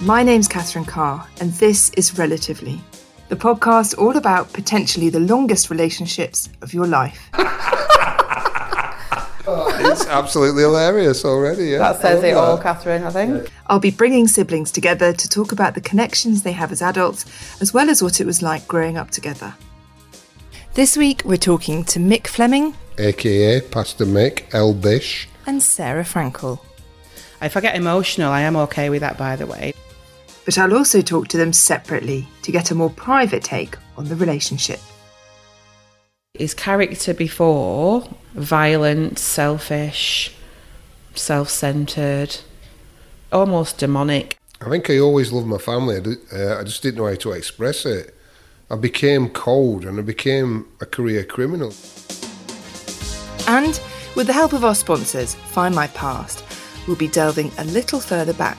My name's Catherine Carr, and this is Relatively, the podcast all about potentially the longest relationships of your life. Oh, it's absolutely hilarious already. Yeah, That says I it love all, that. Catherine, I think. I'll be bringing siblings together to talk about the connections they have as adults, as well as what it was like growing up together. This week, we're talking to Mick Fleming AKA Pastor Mick L. Bish. and Sarah Frankel. If I get emotional, I am okay with that, by the way. But I'll also talk to them separately to get a more private take on the relationship. His character before, violent, selfish, self centered, almost demonic. I think I always loved my family. I, di- uh, I just didn't know how to express it. I became cold and I became a career criminal. And with the help of our sponsors, Find My Past, we'll be delving a little further back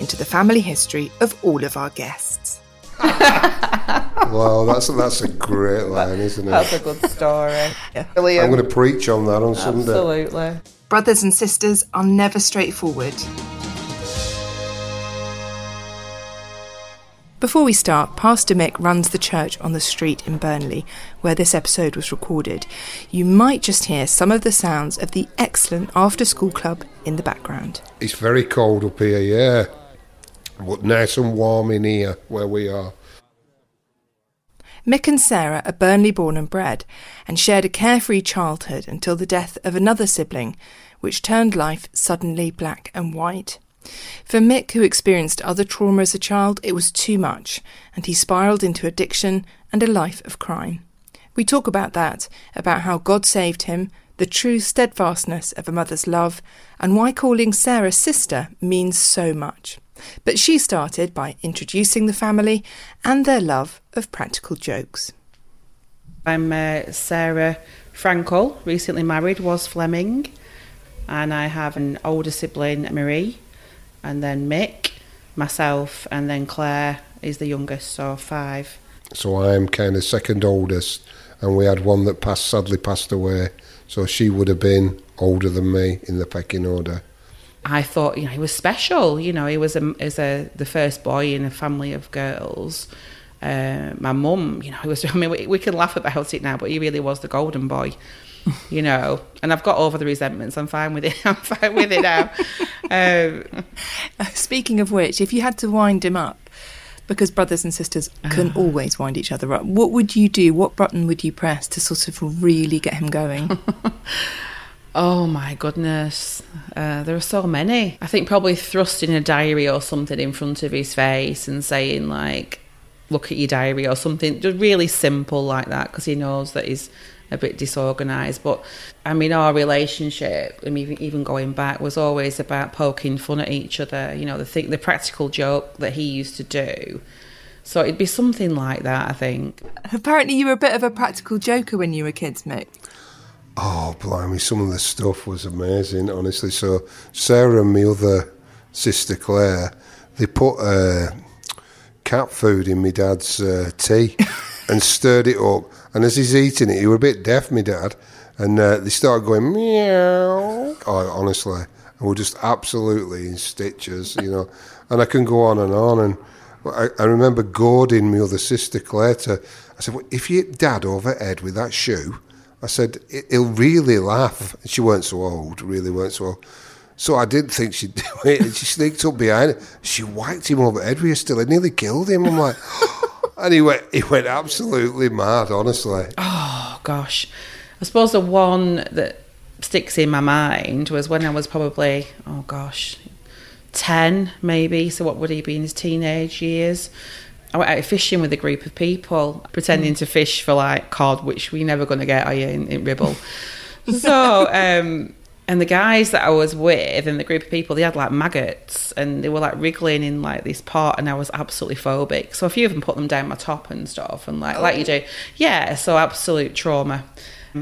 into the family history of all of our guests. Wow, that's that's a great line, isn't it? That's a good story. I'm going to preach on that on Sunday. Absolutely. Brothers and sisters are never straightforward. Before we start, Pastor Mick runs the church on the street in Burnley, where this episode was recorded. You might just hear some of the sounds of the excellent after school club in the background. It's very cold up here, yeah, but nice and warm in here where we are. Mick and Sarah are Burnley born and bred and shared a carefree childhood until the death of another sibling, which turned life suddenly black and white. For Mick, who experienced other trauma as a child, it was too much, and he spiraled into addiction and a life of crime. We talk about that, about how God saved him, the true steadfastness of a mother's love, and why calling Sarah sister means so much. But she started by introducing the family and their love of practical jokes. I'm uh, Sarah Frankel, recently married, was Fleming, and I have an older sibling, Marie, and then Mick, myself, and then Claire is the youngest, so five. So I'm kind of second oldest, and we had one that passed sadly passed away. So she would have been older than me in the pecking order. I thought, you know, he was special. You know, he was a, as a the first boy in a family of girls. Uh, my mum, you know, he was. I mean, we, we can laugh about it now, but he really was the golden boy. You know, and I've got over the resentments. I'm fine with it. I'm fine with it now. um, Speaking of which, if you had to wind him up, because brothers and sisters can always wind each other up, what would you do? What button would you press to sort of really get him going? Oh my goodness. Uh, there are so many. I think probably thrusting a diary or something in front of his face and saying, like, look at your diary or something, just really simple like that because he knows that he's a bit disorganized. But I mean, our relationship, I mean, even, going back, was always about poking fun at each other. You know, the thing, the practical joke that he used to do. So it'd be something like that, I think. Apparently, you were a bit of a practical joker when you were kids, Mick. Oh, blimey, some of the stuff was amazing, honestly. So, Sarah and my other sister Claire, they put uh, cat food in my dad's uh, tea and stirred it up. And as he's eating it, he was a bit deaf, my dad, and uh, they started going meow. Oh, honestly, and we're just absolutely in stitches, you know. And I can go on and on. And I, I remember goading my other sister Claire to, I said, well, if you hit dad over head with that shoe, I said, "He- he'll really laugh. And she weren't so old, really weren't so old. So I didn't think she'd do it. And she sneaked up behind him. She whacked him over the head with a still. It nearly killed him. I'm like, and he went, he went absolutely mad, honestly. Oh gosh, I suppose the one that sticks in my mind was when I was probably oh gosh, ten maybe. So what would he be in his teenage years? I went out fishing with a group of people, pretending to fish for like cod, which we're never going to get, are you, in, in Ribble? so, um, and the guys that I was with and the group of people, they had like maggots and they were like wriggling in like this pot, and I was absolutely phobic. So a few of them put them down my top and stuff, and like like you do, yeah. So absolute trauma.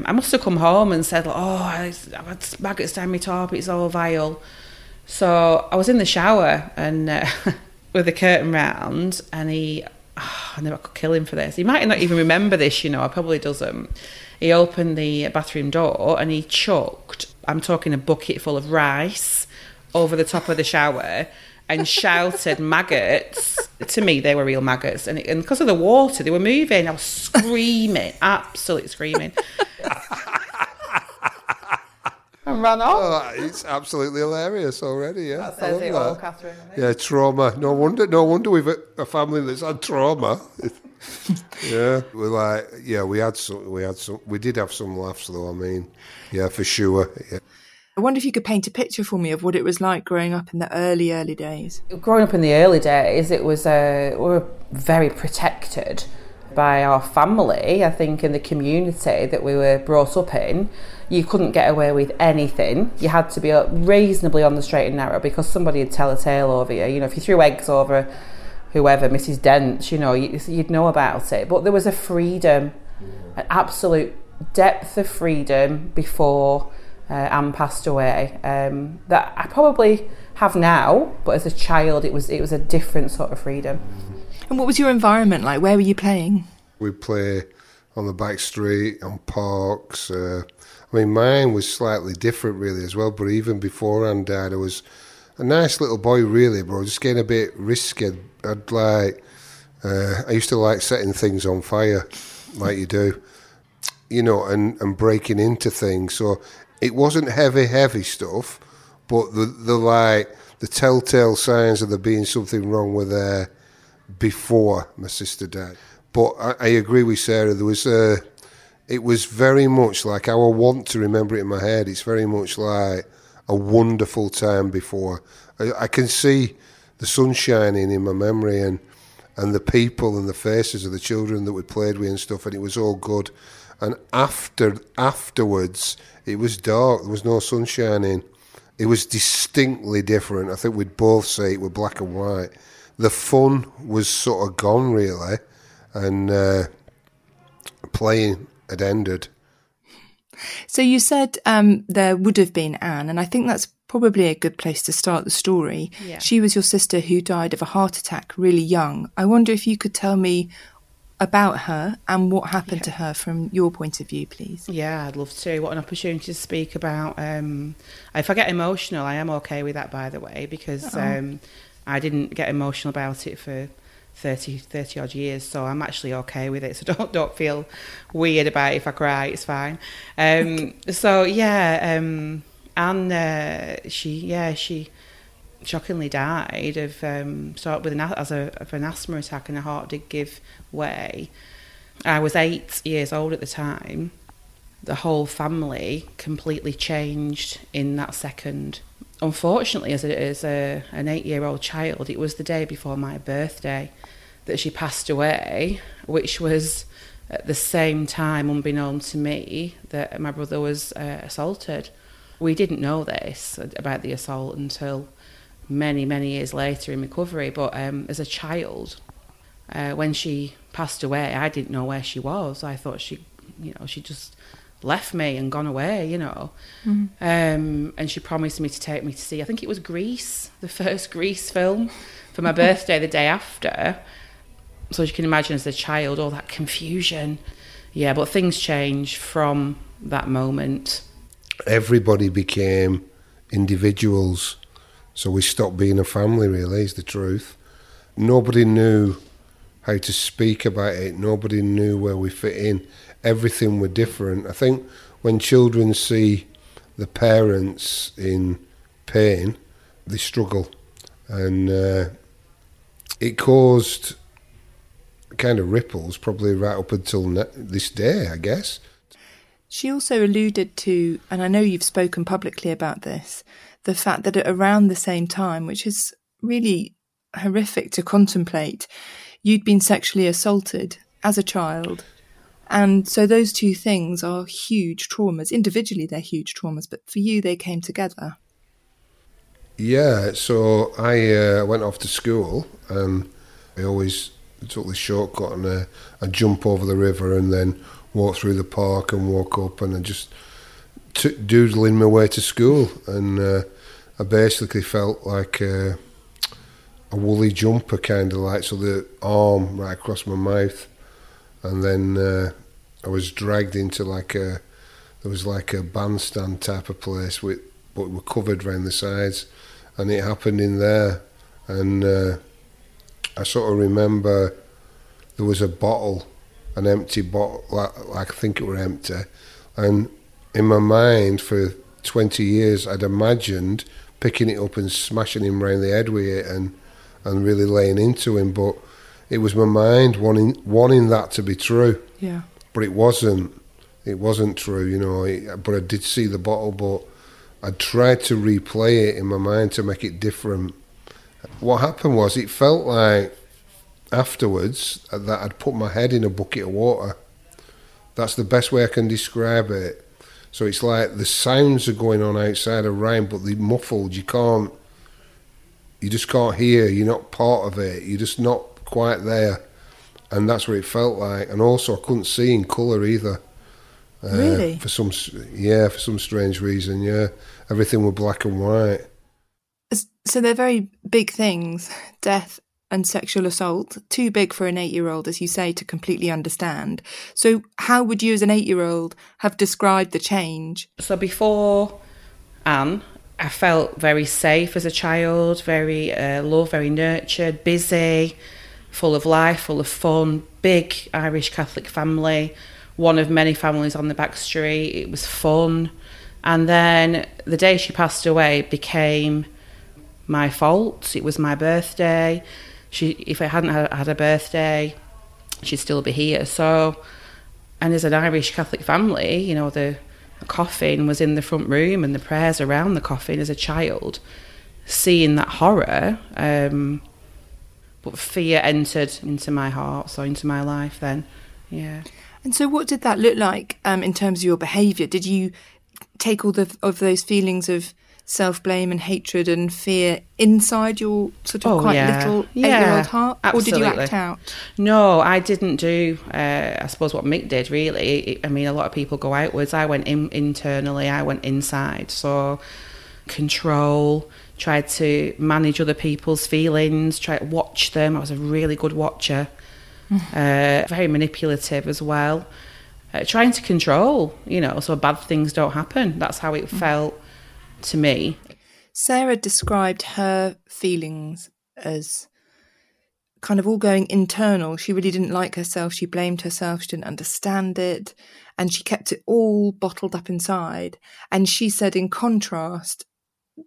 I must have come home and said, "Oh, I've had maggots down my top. It's all vile." So I was in the shower and uh, with a curtain round, and he, oh, I knew I could kill him for this. He might not even remember this, you know. I probably doesn't. He opened the bathroom door and he chucked I'm talking a bucket full of rice over the top of the shower and shouted maggots. To me, they were real maggots. And, it, and because of the water, they were moving. I was screaming, absolutely screaming. And ran off. Oh, it's absolutely hilarious already. Yeah, that says it all, Catherine. Yeah, trauma. No wonder. No wonder we've a, a family that's had trauma. yeah, we're like, yeah, we had some. We had some. We did have some laughs, though. I mean, yeah, for sure. Yeah. I wonder if you could paint a picture for me of what it was like growing up in the early, early days. Growing up in the early days, it was uh, we were very protected by our family. I think in the community that we were brought up in, you couldn't get away with anything. You had to be reasonably on the straight and narrow because somebody would tell a tale over you. You know, if you threw eggs over whoever, Mrs. Dent, you know, you'd know about it. But there was a freedom, an absolute depth of freedom before uh, Anne passed away um, that I probably have now, but as a child, it was it was a different sort of freedom. And what was your environment like? Where were you playing? We play on the back street, on parks. Uh, I mean, mine was slightly different, really, as well. But even before Anne died, I was a nice little boy, really, but I was just getting a bit risky. I'd like, uh, I used to like setting things on fire, like you do, you know, and, and breaking into things. So it wasn't heavy, heavy stuff, but the, the like, the telltale signs of there being something wrong were there before my sister died. But I, I agree with Sarah, there was a, it was very much like I want to remember it in my head. It's very much like a wonderful time before. I, I can see the sun shining in my memory and and the people and the faces of the children that we played with and stuff, and it was all good. And after afterwards, it was dark. There was no sun shining. It was distinctly different. I think we'd both say it were black and white. The fun was sort of gone, really, and uh, playing had ended. So you said um, there would have been Anne, and I think that's probably a good place to start the story. Yeah. She was your sister who died of a heart attack really young. I wonder if you could tell me about her and what happened yeah. to her from your point of view, please. Yeah, I'd love to. What an opportunity to speak about. Um, if I get emotional, I am okay with that, by the way, because um, I didn't get emotional about it for 30, 30 odd years, so I'm actually okay with it. So don't don't feel weird about it if I cry. It's fine. Um, so yeah, um, and uh, she yeah she shockingly died of um, sort with an as a of an asthma attack, and her heart did give way. I was eight years old at the time. The whole family completely changed in that second. Unfortunately, as, a, as a, an eight year old child, it was the day before my birthday that she passed away, which was at the same time, unbeknown to me, that my brother was uh, assaulted. We didn't know this about the assault until many, many years later in recovery. But um, as a child, uh, when she passed away, I didn't know where she was. I thought she, you know, she just left me and gone away, you know. Mm-hmm. Um, and she promised me to take me to see, I think it was Grease, the first Grease film, for my birthday the day after. So as you can imagine, as a child, all that confusion. Yeah, but things change from that moment. Everybody became individuals. So we stopped being a family, really, is the truth. Nobody knew how to speak about it. Nobody knew where we fit in. Everything were different. I think when children see the parents in pain, they struggle. And uh, it caused kind of ripples probably right up until ne- this day, I guess. She also alluded to, and I know you've spoken publicly about this, the fact that at around the same time, which is really horrific to contemplate, you'd been sexually assaulted as a child. And so those two things are huge traumas. Individually, they're huge traumas, but for you, they came together. Yeah, so I uh, went off to school and I always took the shortcut and uh, I jump over the river and then walk through the park and walk up and I just doodling my way to school and uh, I basically felt like uh, a woolly jumper kind of like so the arm right across my mouth and then uh, I was dragged into like a there was like a bandstand type of place with but were covered round the sides. And it happened in there. And uh, I sort of remember there was a bottle an empty bottle like, like I think it were empty. And in my mind for 20 years I'd imagined picking it up and smashing him round the head with it and and really laying into him. But it was my mind wanting wanting that to be true Yeah. but it wasn't it wasn't true you know it, but I did see the bottle but I tried to replay it in my mind to make it different what happened was it felt like afterwards that I'd put my head in a bucket of water that's the best way I can describe it so it's like the sounds are going on outside around, but they're muffled. You can't, you just can't hear. You're not part of it. You're just not quite there. And that's what it felt like. And also, I couldn't see in colour either. Uh, Really? For some, yeah, for some strange reason. Yeah, everything was black and white. So they're very big things death and sexual assault, too big for an eight year old, as you say, to completely understand. So, how would you, as an eight year old, have described the change? So before Anne, I felt very safe as a child, very uh, loved, very nurtured, busy, full of life, full of fun, big Irish Catholic family, one of many families on the back street. It was fun. And then the day she passed away became my fault. It was my birthday. She, if I hadn't had, a birthday, she'd still be here. So, and as an Irish Catholic family, you know, the, the coffin was in the front room and the prayers around the coffin as a child. Seeing that horror, um, but fear entered into my heart, so into my life then. Yeah. And so, what did that look like um, in terms of your behaviour? Did you take all the, of those feelings of self blame and hatred and fear inside your sort of Oh, quite yeah. little eight year old heart? Or did you act out? No, I didn't do. Uh, I suppose what Mick did really. I mean, a lot of people go outwards. I went in internally. I went inside. So control. Tried to manage other people's feelings. Try to watch them. I was a really good watcher. uh, very manipulative as well. Uh, trying to control, you know, so bad things don't happen. That's how it felt to me. Sarah described her feelings as kind of all going internal. She really didn't like herself. She blamed herself. She didn't understand it. And she kept it all bottled up inside. And she said, in contrast,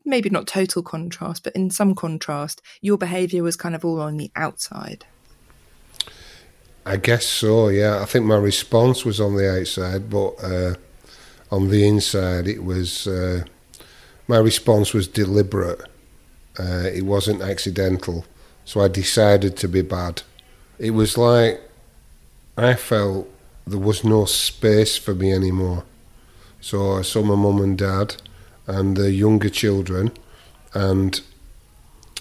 maybe not total contrast, but in some contrast, your behaviour was kind of all on the outside. I guess so. Yeah, I think my response was on the outside, but uh, on the inside, it was uh, my response was deliberate. Uh, it wasn't accidental, so I decided to be bad. It was like I felt there was no space for me anymore. So I saw my mum and dad and the younger children, and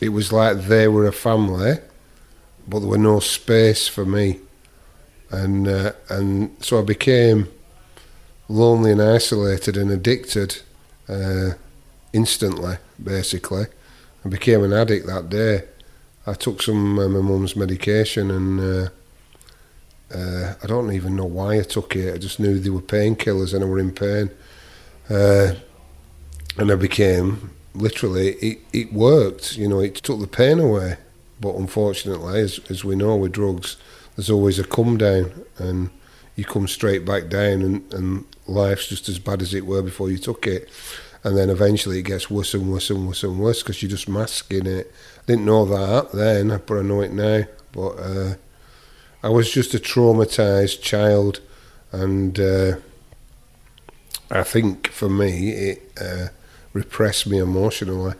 it was like they were a family, but there were no space for me and uh, and so I became lonely and isolated and addicted uh, instantly. Basically, I became an addict that day. I took some of my mum's medication, and uh, uh, I don't even know why I took it. I just knew they were painkillers, and I were in pain. And I became literally it, it worked. You know, it took the pain away. But unfortunately, as as we know with drugs, there's always a come down and you come straight back down and, and life's just as bad as it were before you took it and then eventually it gets worse and worse and worse and worse because you're just masking it I didn't know that then but I know it now but uh, I was just a traumatized child and uh, I think for me it uh, repressed me emotionally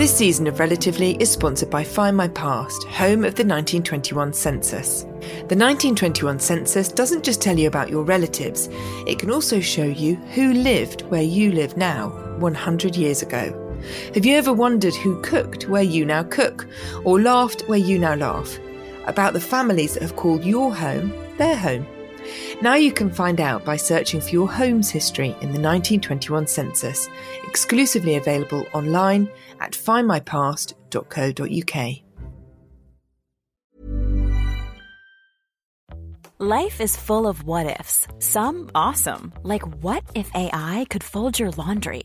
This season of Relatively is sponsored by Find My Past, home of the 1921 census. The 1921 census doesn't just tell you about your relatives, it can also show you who lived where you live now, 100 years ago. Have you ever wondered who cooked where you now cook, or laughed where you now laugh? About the families that have called your home their home. Now you can find out by searching for your home's history in the 1921 census, exclusively available online at findmypast.co.uk. Life is full of what ifs, some awesome, like what if AI could fold your laundry?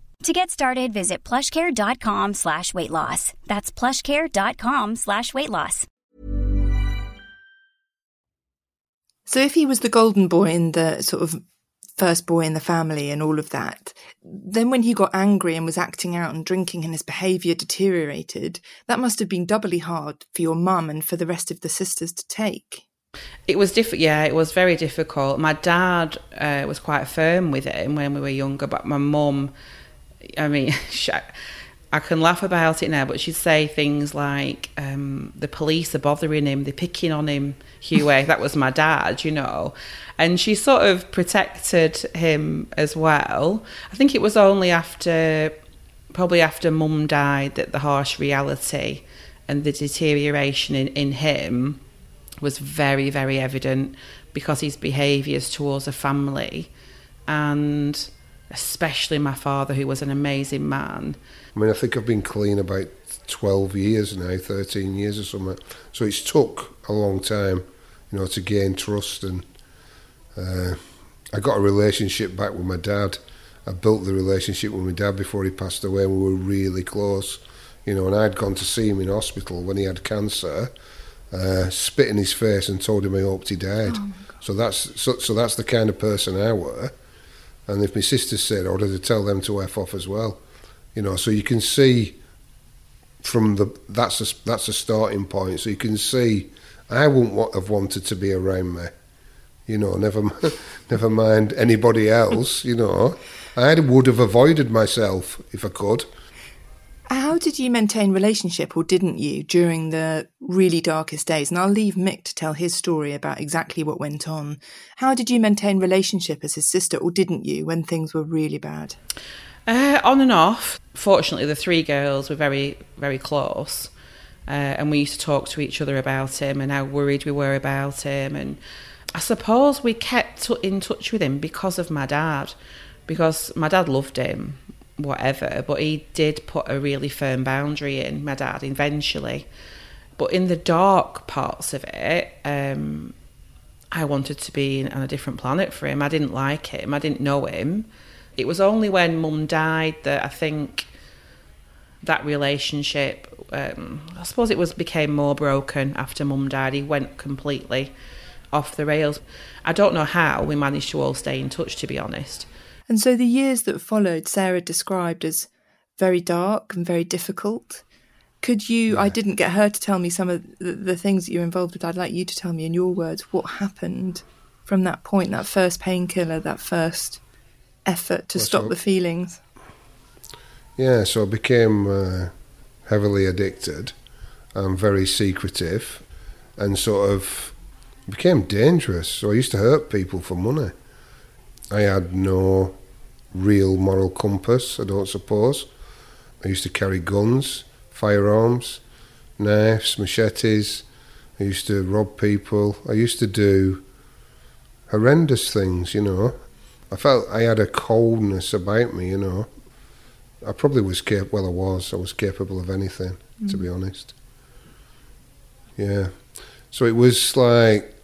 To get started, visit plushcare.com slash weight loss. That's plushcare.com slash weight loss. So if he was the golden boy in the sort of first boy in the family and all of that, then when he got angry and was acting out and drinking and his behaviour deteriorated, that must have been doubly hard for your mum and for the rest of the sisters to take. It was different. Yeah, it was very difficult. My dad uh, was quite firm with it when we were younger, but my mum I mean, I can laugh about it now, but she'd say things like, um, the police are bothering him, they're picking on him, Hughie. that was my dad, you know. And she sort of protected him as well. I think it was only after, probably after mum died, that the harsh reality and the deterioration in, in him was very, very evident because his behaviours towards a family and especially my father, who was an amazing man. I mean, I think I've been clean about 12 years now, 13 years or something. So it's took a long time, you know, to gain trust. And uh, I got a relationship back with my dad. I built the relationship with my dad before he passed away, and we were really close. You know, and I'd gone to see him in hospital when he had cancer, uh, spit in his face and told him I hoped he died. Oh so that's so, so that's the kind of person I were. And if my sisters said, I would tell them to F off as well. You know, so you can see from the that's a that's a starting point. So you can see I wouldn't have wanted to be around me. You know, never never mind anybody else. You know, I would have avoided myself if I could. How did you maintain relationship, or didn't you, during the really darkest days? And I'll leave Mick to tell his story about exactly what went on. How did you maintain relationship as his sister, or didn't you, when things were really bad? Uh, on and off. Fortunately, the three girls were very, very close. Uh, and we used to talk to each other about him and how worried we were about him. And I suppose we kept in touch with him because of my dad, because my dad loved him whatever. But he did put a really firm boundary in, my dad, eventually. But in the dark parts of it, um, I wanted to be on a different planet for him. I didn't like him, I didn't know him. It was only when mum died that I think that relationship, um, I suppose it was became more broken after mum died. He went completely off the rails. I don't know how we managed to all stay in touch, to be honest. And so the years that followed, Sarah described as very dark and very difficult. Could you? Yeah. I didn't get her to tell me some of the, the, things that you're involved with. I'd like you to tell me in your words what happened from that point, that first painkiller, that first effort to well, stop so, the feelings. Yeah, so I became uh, heavily addicted and very secretive and sort of became dangerous. So I used to hurt people for money. I had no real moral compass, I don't suppose. I used to carry guns, firearms, knives, machetes. I used to rob people. I used to do horrendous things, you know. I felt I had a coldness about me, you know. I probably was capable. Well, I was. I was capable of anything, mm. to be honest. Yeah. So it was like,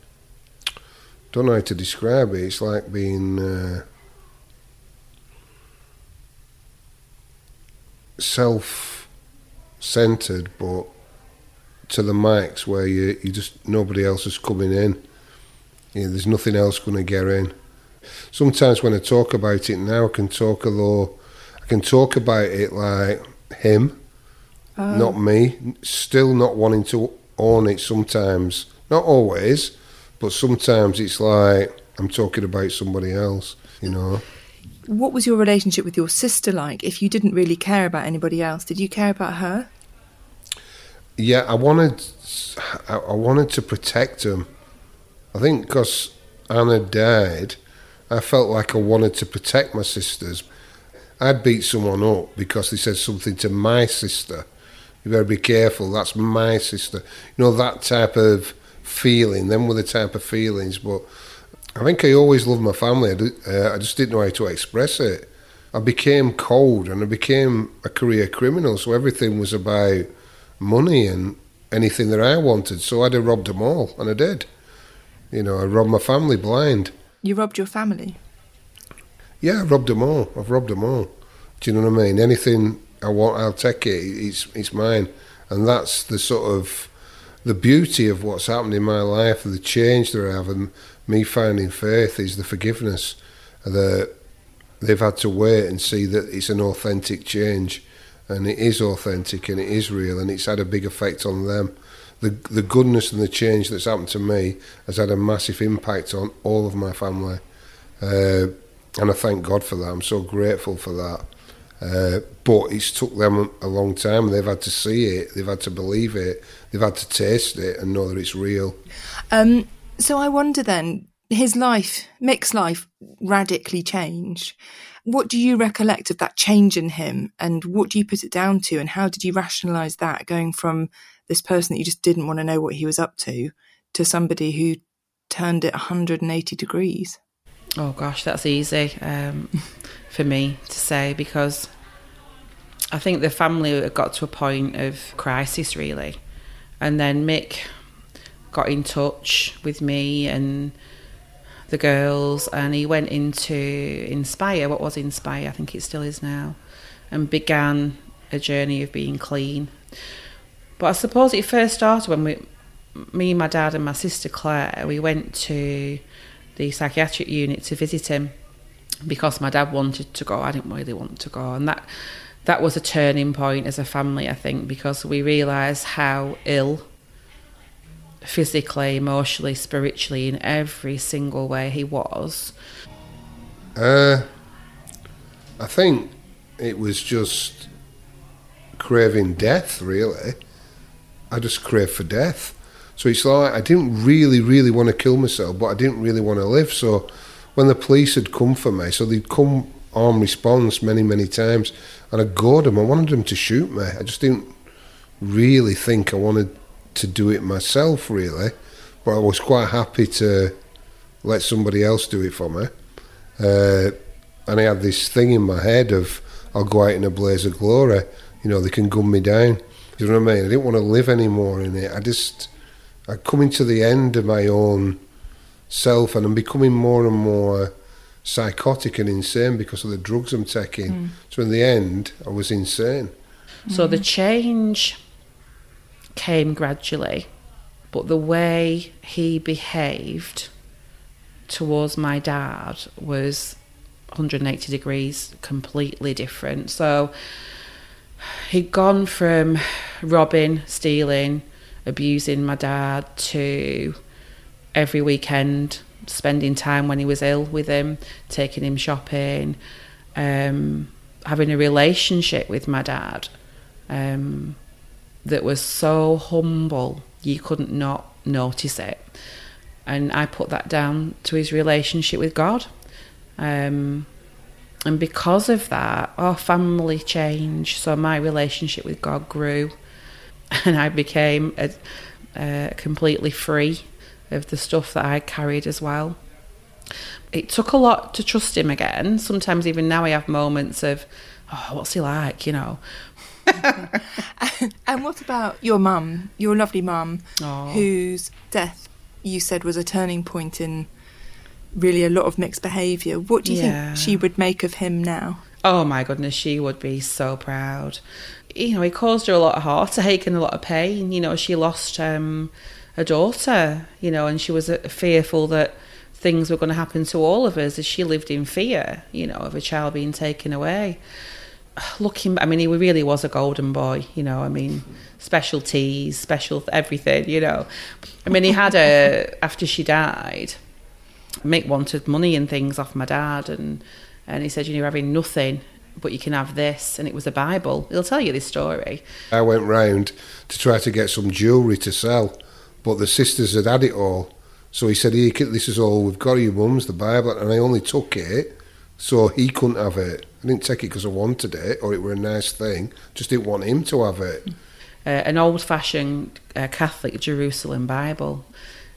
don't know how to describe it. It's like being uh, self-centered, but to the max, where you you just nobody else is coming in. You know, there's nothing else going to get in. Sometimes when I talk about it now, I can talk a little. I can talk about it like him, uh. not me. Still not wanting to own it. Sometimes, not always, but sometimes it's like I'm talking about somebody else. You know. What was your relationship with your sister like? If you didn't really care about anybody else, did you care about her? Yeah, I wanted. I wanted to protect him I think because Anna died, I felt like I wanted to protect my sisters. I'd beat someone up because they said something to my sister. You better be careful, that's my sister. You know, that type of feeling, them were the type of feelings. But I think I always loved my family. I, uh, I just didn't know how to express it. I became cold and I became a career criminal, so everything was about money and anything that I wanted. So I'd have robbed them all, and I did. You know, I robbed my family blind. You robbed your family? Yeah, I robbed them all. I've robbed them all. Do you know what I mean? Anything I want, I'll take it. It's it's mine, and that's the sort of the beauty of what's happened in my life, the change that I have, and me finding faith is the forgiveness. That they've had to wait and see that it's an authentic change, and it is authentic and it is real, and it's had a big effect on them the the goodness and the change that's happened to me has had a massive impact on all of my family, uh, and I thank God for that. I'm so grateful for that. Uh, but it's took them a long time. They've had to see it. They've had to believe it. They've had to taste it and know that it's real. Um, so I wonder then, his life, Mick's life, radically changed. What do you recollect of that change in him, and what do you put it down to, and how did you rationalise that going from this person that you just didn't want to know what he was up to to somebody who turned it 180 degrees? Oh gosh, that's easy um, for me to say because I think the family got to a point of crisis really, and then Mick got in touch with me and the girls, and he went into Inspire. What was Inspire? I think it still is now, and began a journey of being clean. But I suppose it first started when we, me, my dad, and my sister Claire, we went to the psychiatric unit to visit him because my dad wanted to go. I didn't really want to go, and that that was a turning point as a family, I think, because we realised how ill physically, emotionally, spiritually, in every single way he was. Uh, I think it was just craving death, really. I just crave for death. So it's like I didn't really, really want to kill myself, but I didn't really want to live. So when the police had come for me, so they'd come armed response many, many times, and I gored them. I wanted them to shoot me. I just didn't really think I wanted to do it myself, really. But I was quite happy to let somebody else do it for me. Uh, and I had this thing in my head of I'll go out in a blaze of glory. You know, they can gun me down. You know what I mean? I didn't want to live anymore in it. I just, I'm coming to the end of my own self and I'm becoming more and more psychotic and insane because of the drugs I'm taking. Mm. So in the end, I was insane. So the change came gradually, but the way he behaved towards my dad was 180 degrees completely different. So he'd gone from robbing, stealing, abusing my dad to every weekend spending time when he was ill with him, taking him shopping, um, having a relationship with my dad um, that was so humble you couldn't not notice it. And I put that down to his relationship with God. Um, and because of that, our family changed. So my relationship with God grew, and I became a, completely free of the stuff that I carried as well. It took a lot to trust Him again. Sometimes, even now, I have moments of oh, what's he like? You know. And what about your mum, your lovely mum, whose death you said was a turning point in really a lot of Mick's behaviour? What do you Yeah. think she would make of him now? Oh my goodness, she would be so proud. You know, he caused her a lot of heartache and a lot of pain. You know, she lost um, a daughter, you know, and she was uh, fearful that things were going to happen to all of us as she lived in fear, you know, of a child being taken away. Looking, I mean, he really was a golden boy, you know, I mean, special teas, special everything, you know. I mean, he had a, after she died, Mick wanted money and things off my dad, and and he said, you know, you're having nothing, but you can have this, and it was a Bible. He'll tell you this story. I went round to try to get some jewellery to sell, but the sisters had had it all. So he said, Here, this is all we've got of your mum's, the Bible. And I only took it so he couldn't have it. I didn't take it because I wanted it or it were a nice thing. Just didn't want him to have it. Uh, an old-fashioned uh, Catholic Jerusalem Bible.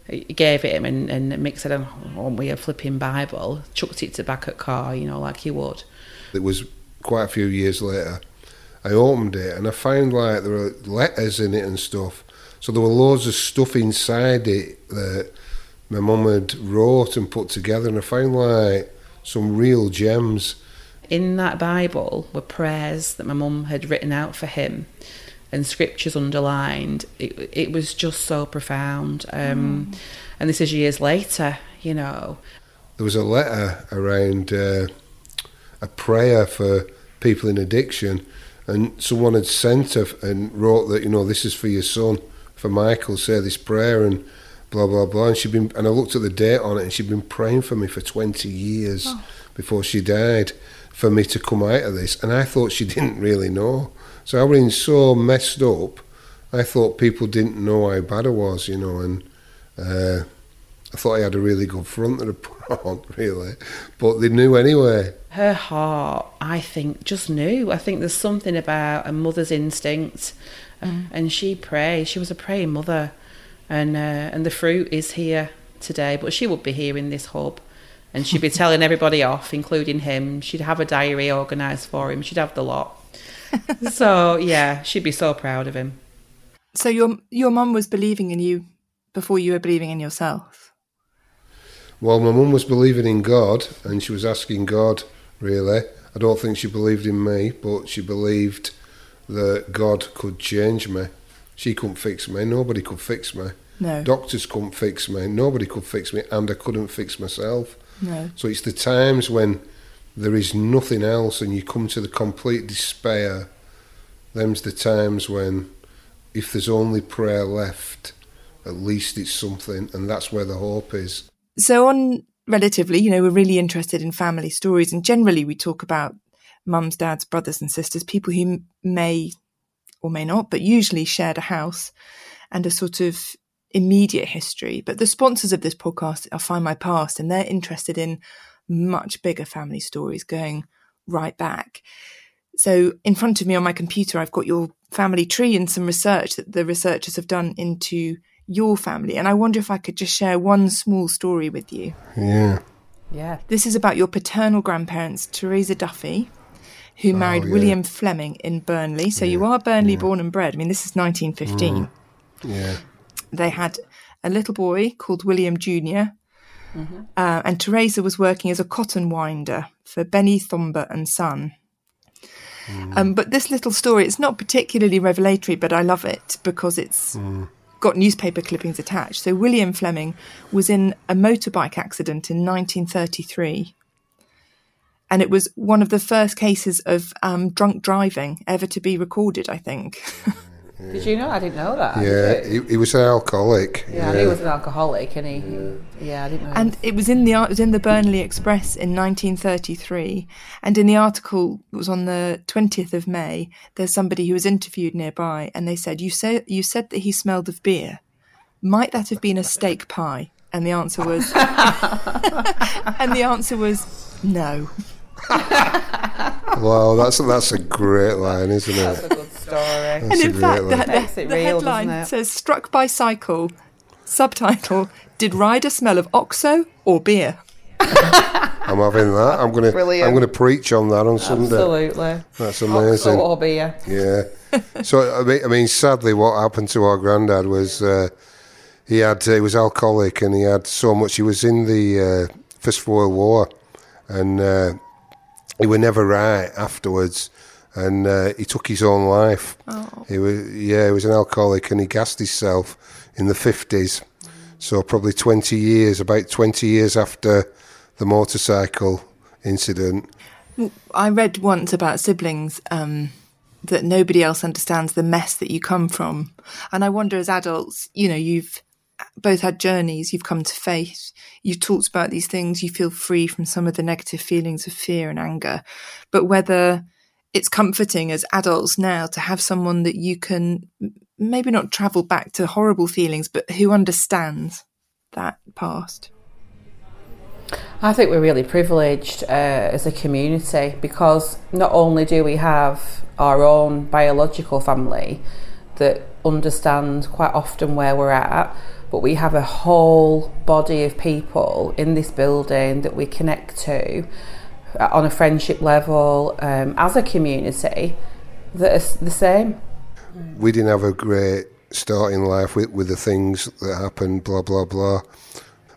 He gave it him, and, and Mick said, "Oh, we a flipping Bible?" Chucked it to back at car, you know, like he would. It was quite a few years later. I opened it and I found like there were letters in it and stuff. So there were loads of stuff inside it that my mum had wrote and put together, and I found like some real gems. in that Bible were prayers that my mum had written out for him and scriptures underlined. It, it was just so profound. Um, And this is years later, you know. There was a letter around uh, a prayer for people in addiction, and someone had sent her and wrote that you know this is for your son, for Michael. Say this prayer and blah blah blah. And she'd been and I looked at the date on it, and she'd been praying for me for twenty years before she died for me to come out of this. And I thought she didn't really know. So I was in so messed up. I thought people didn't know how bad I was, you know, and. Uh, I thought I had a really good front that I put on, really, but they knew anyway. Her heart, I think, just knew. I think there's something about a mother's instinct, uh, and she prayed. She was a praying mother, and uh, and the fruit is here today. But she would be here in this hub, and she'd be telling everybody off, including him. She'd have a diary organised for him. She'd have the lot. so yeah, she'd be so proud of him. So your your mum was believing in you before you were believing in yourself. Well, my mum was believing in God, and she was asking God, really. I don't think she believed in me, but she believed that God could change me. She couldn't fix me. Nobody could fix me. No. Doctors couldn't fix me. Nobody could fix me, and I couldn't fix myself. No. So it's the times when there is nothing else and you come to the complete despair. Them's the times when, if there's only prayer left, at least it's something, and that's where the hope is. So on relatively, you know, we're really interested in family stories, and generally we talk about mums, dads, brothers, and sisters, people who may or may not, but usually shared a house and a sort of immediate history. But the sponsors of this podcast are Find My Past, and they're interested in much bigger family stories going right back. So in front of me on my computer, I've got your family tree and some research that the researchers have done into your family. And I wonder if I could just share one small story with you. Yeah. Yeah. This is about your paternal grandparents, Teresa Duffy, who married yeah. William Fleming in Burnley. So you are Burnley born and bred. I mean, this is 1915. Yeah. They had a little boy called William Jr. Uh, and Teresa was working as a cotton winder for Benny Thomber and Son. Um, but this little story, it's not particularly revelatory, but I love it because it's got newspaper clippings attached. So William Fleming was in a motorbike accident in 1933. And it was one of the first cases of um, drunk driving ever to be recorded, I think. Did you know? I didn't know that. Yeah. He, he was an alcoholic. Yeah, I he was an alcoholic, and he. Yeah, I didn't know. And it was in the it was in the Burnley Express in 1933, and in the article that was on the 20th of May. There's somebody who was interviewed nearby, and they said, "You said you said that he smelled of beer. Might that have been a steak pie?" And the answer was, and the answer was no. Wow, that's that's a great line, isn't That's a it? good story. And That's a in fact, the, line. the, the real, headline says "Struck by cycle." Subtitle: Did rider smell of oxo or beer? I'm having that. I'm gonna Brilliant. I'm gonna preach on that on Sunday. Absolutely. That's amazing. Oxo or beer. Yeah. so I mean, I mean, sadly, what happened to our granddad was uh, he had he was alcoholic and he had so much. He was in the uh, First World War, and uh, he was never right afterwards. And uh, he took his own life. He was yeah, he was an alcoholic, and he gassed himself in the fifties. So probably twenty years, about twenty years after the motorcycle incident. I read once about siblings um, that nobody else understands the mess that you come from. And I wonder, as adults, you know, you've both had journeys, you've come to faith, you've talked about these things, you feel free from some of the negative feelings of fear and anger. But whether it's comforting as adults now to have someone that you can maybe not travel back to horrible feelings, but who understands that past. I think we're really privileged uh, as a community because not only do we have our own biological family that understand quite often where we're at, but we have a whole body of people in this building that we connect to uh, on a friendship level um, as a community that are the same. we didn't have a great start in life with, with the things that happened, blah, blah, blah.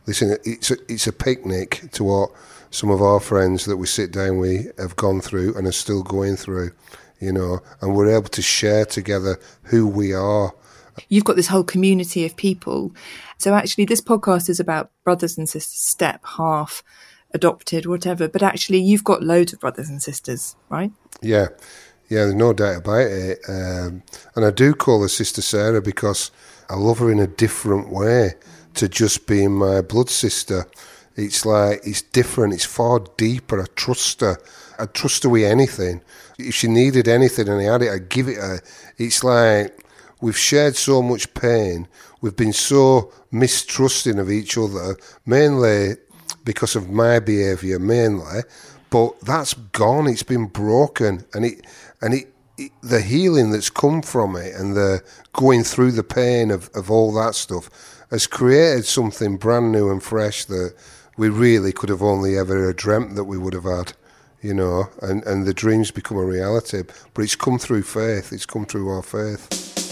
Listen, it's a, it's a picnic to what some of our friends that we sit down with have gone through and are still going through, you know, and we're able to share together who we are. You've got this whole community of people. So actually, this podcast is about brothers and sisters, step, half, adopted, whatever. But actually, you've got loads of brothers and sisters, right? Yeah, yeah, there's no doubt about it. Um, and I do call her Sister Sarah because I love her in a different way to just being my blood sister. It's like, it's different, it's far deeper. I trust her. I trust her with anything. If she needed anything and I had it, I'd give it her. It's like, we've shared so much pain. We've been so mistrusting of each other, mainly because of my behaviour, mainly. But that's gone. It's been broken, and it and it, it the healing that's come from it, and the going through the pain of, of all that stuff, has created something brand new and fresh that we really could have only ever dreamt that we would have had. You know, and, and the dreams become a reality. But it's come through faith. It's come through our faith.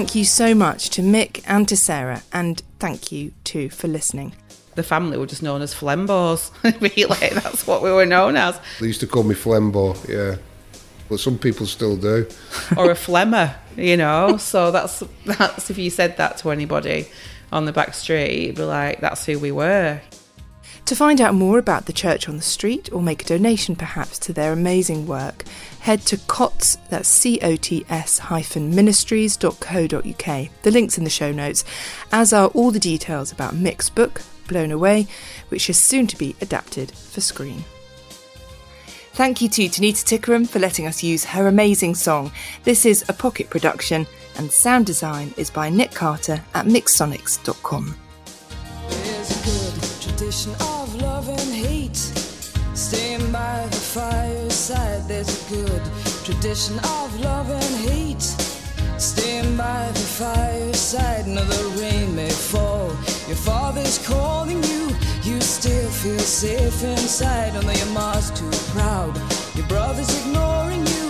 Thank you so much to Mick and to Sarah, and thank you too for listening. The family were just known as Flembos. really, that's what we were known as. They used to call me Flembo, yeah. But some people still do. or a flemmer, you know. So that's that's if you said that to anybody on the back street, it'd be like that's who we were. To find out more about the church on the street or make a donation perhaps to their amazing work, head to COTS, that's C-O-T-S hyphen ministries.co.uk. The link's in the show notes, as are all the details about Mick's book, Blown Away, which is soon to be adapted for screen. Thank you to Tanita Tikaram for letting us use her amazing song. This is a pocket production, and sound design is by Nick Carter at mixsonics.com. fireside, there's a good tradition of love and hate. Staying by the fireside, no, the rain may fall. Your father's calling you, you still feel safe inside. Although your mom's too proud, your brother's ignoring you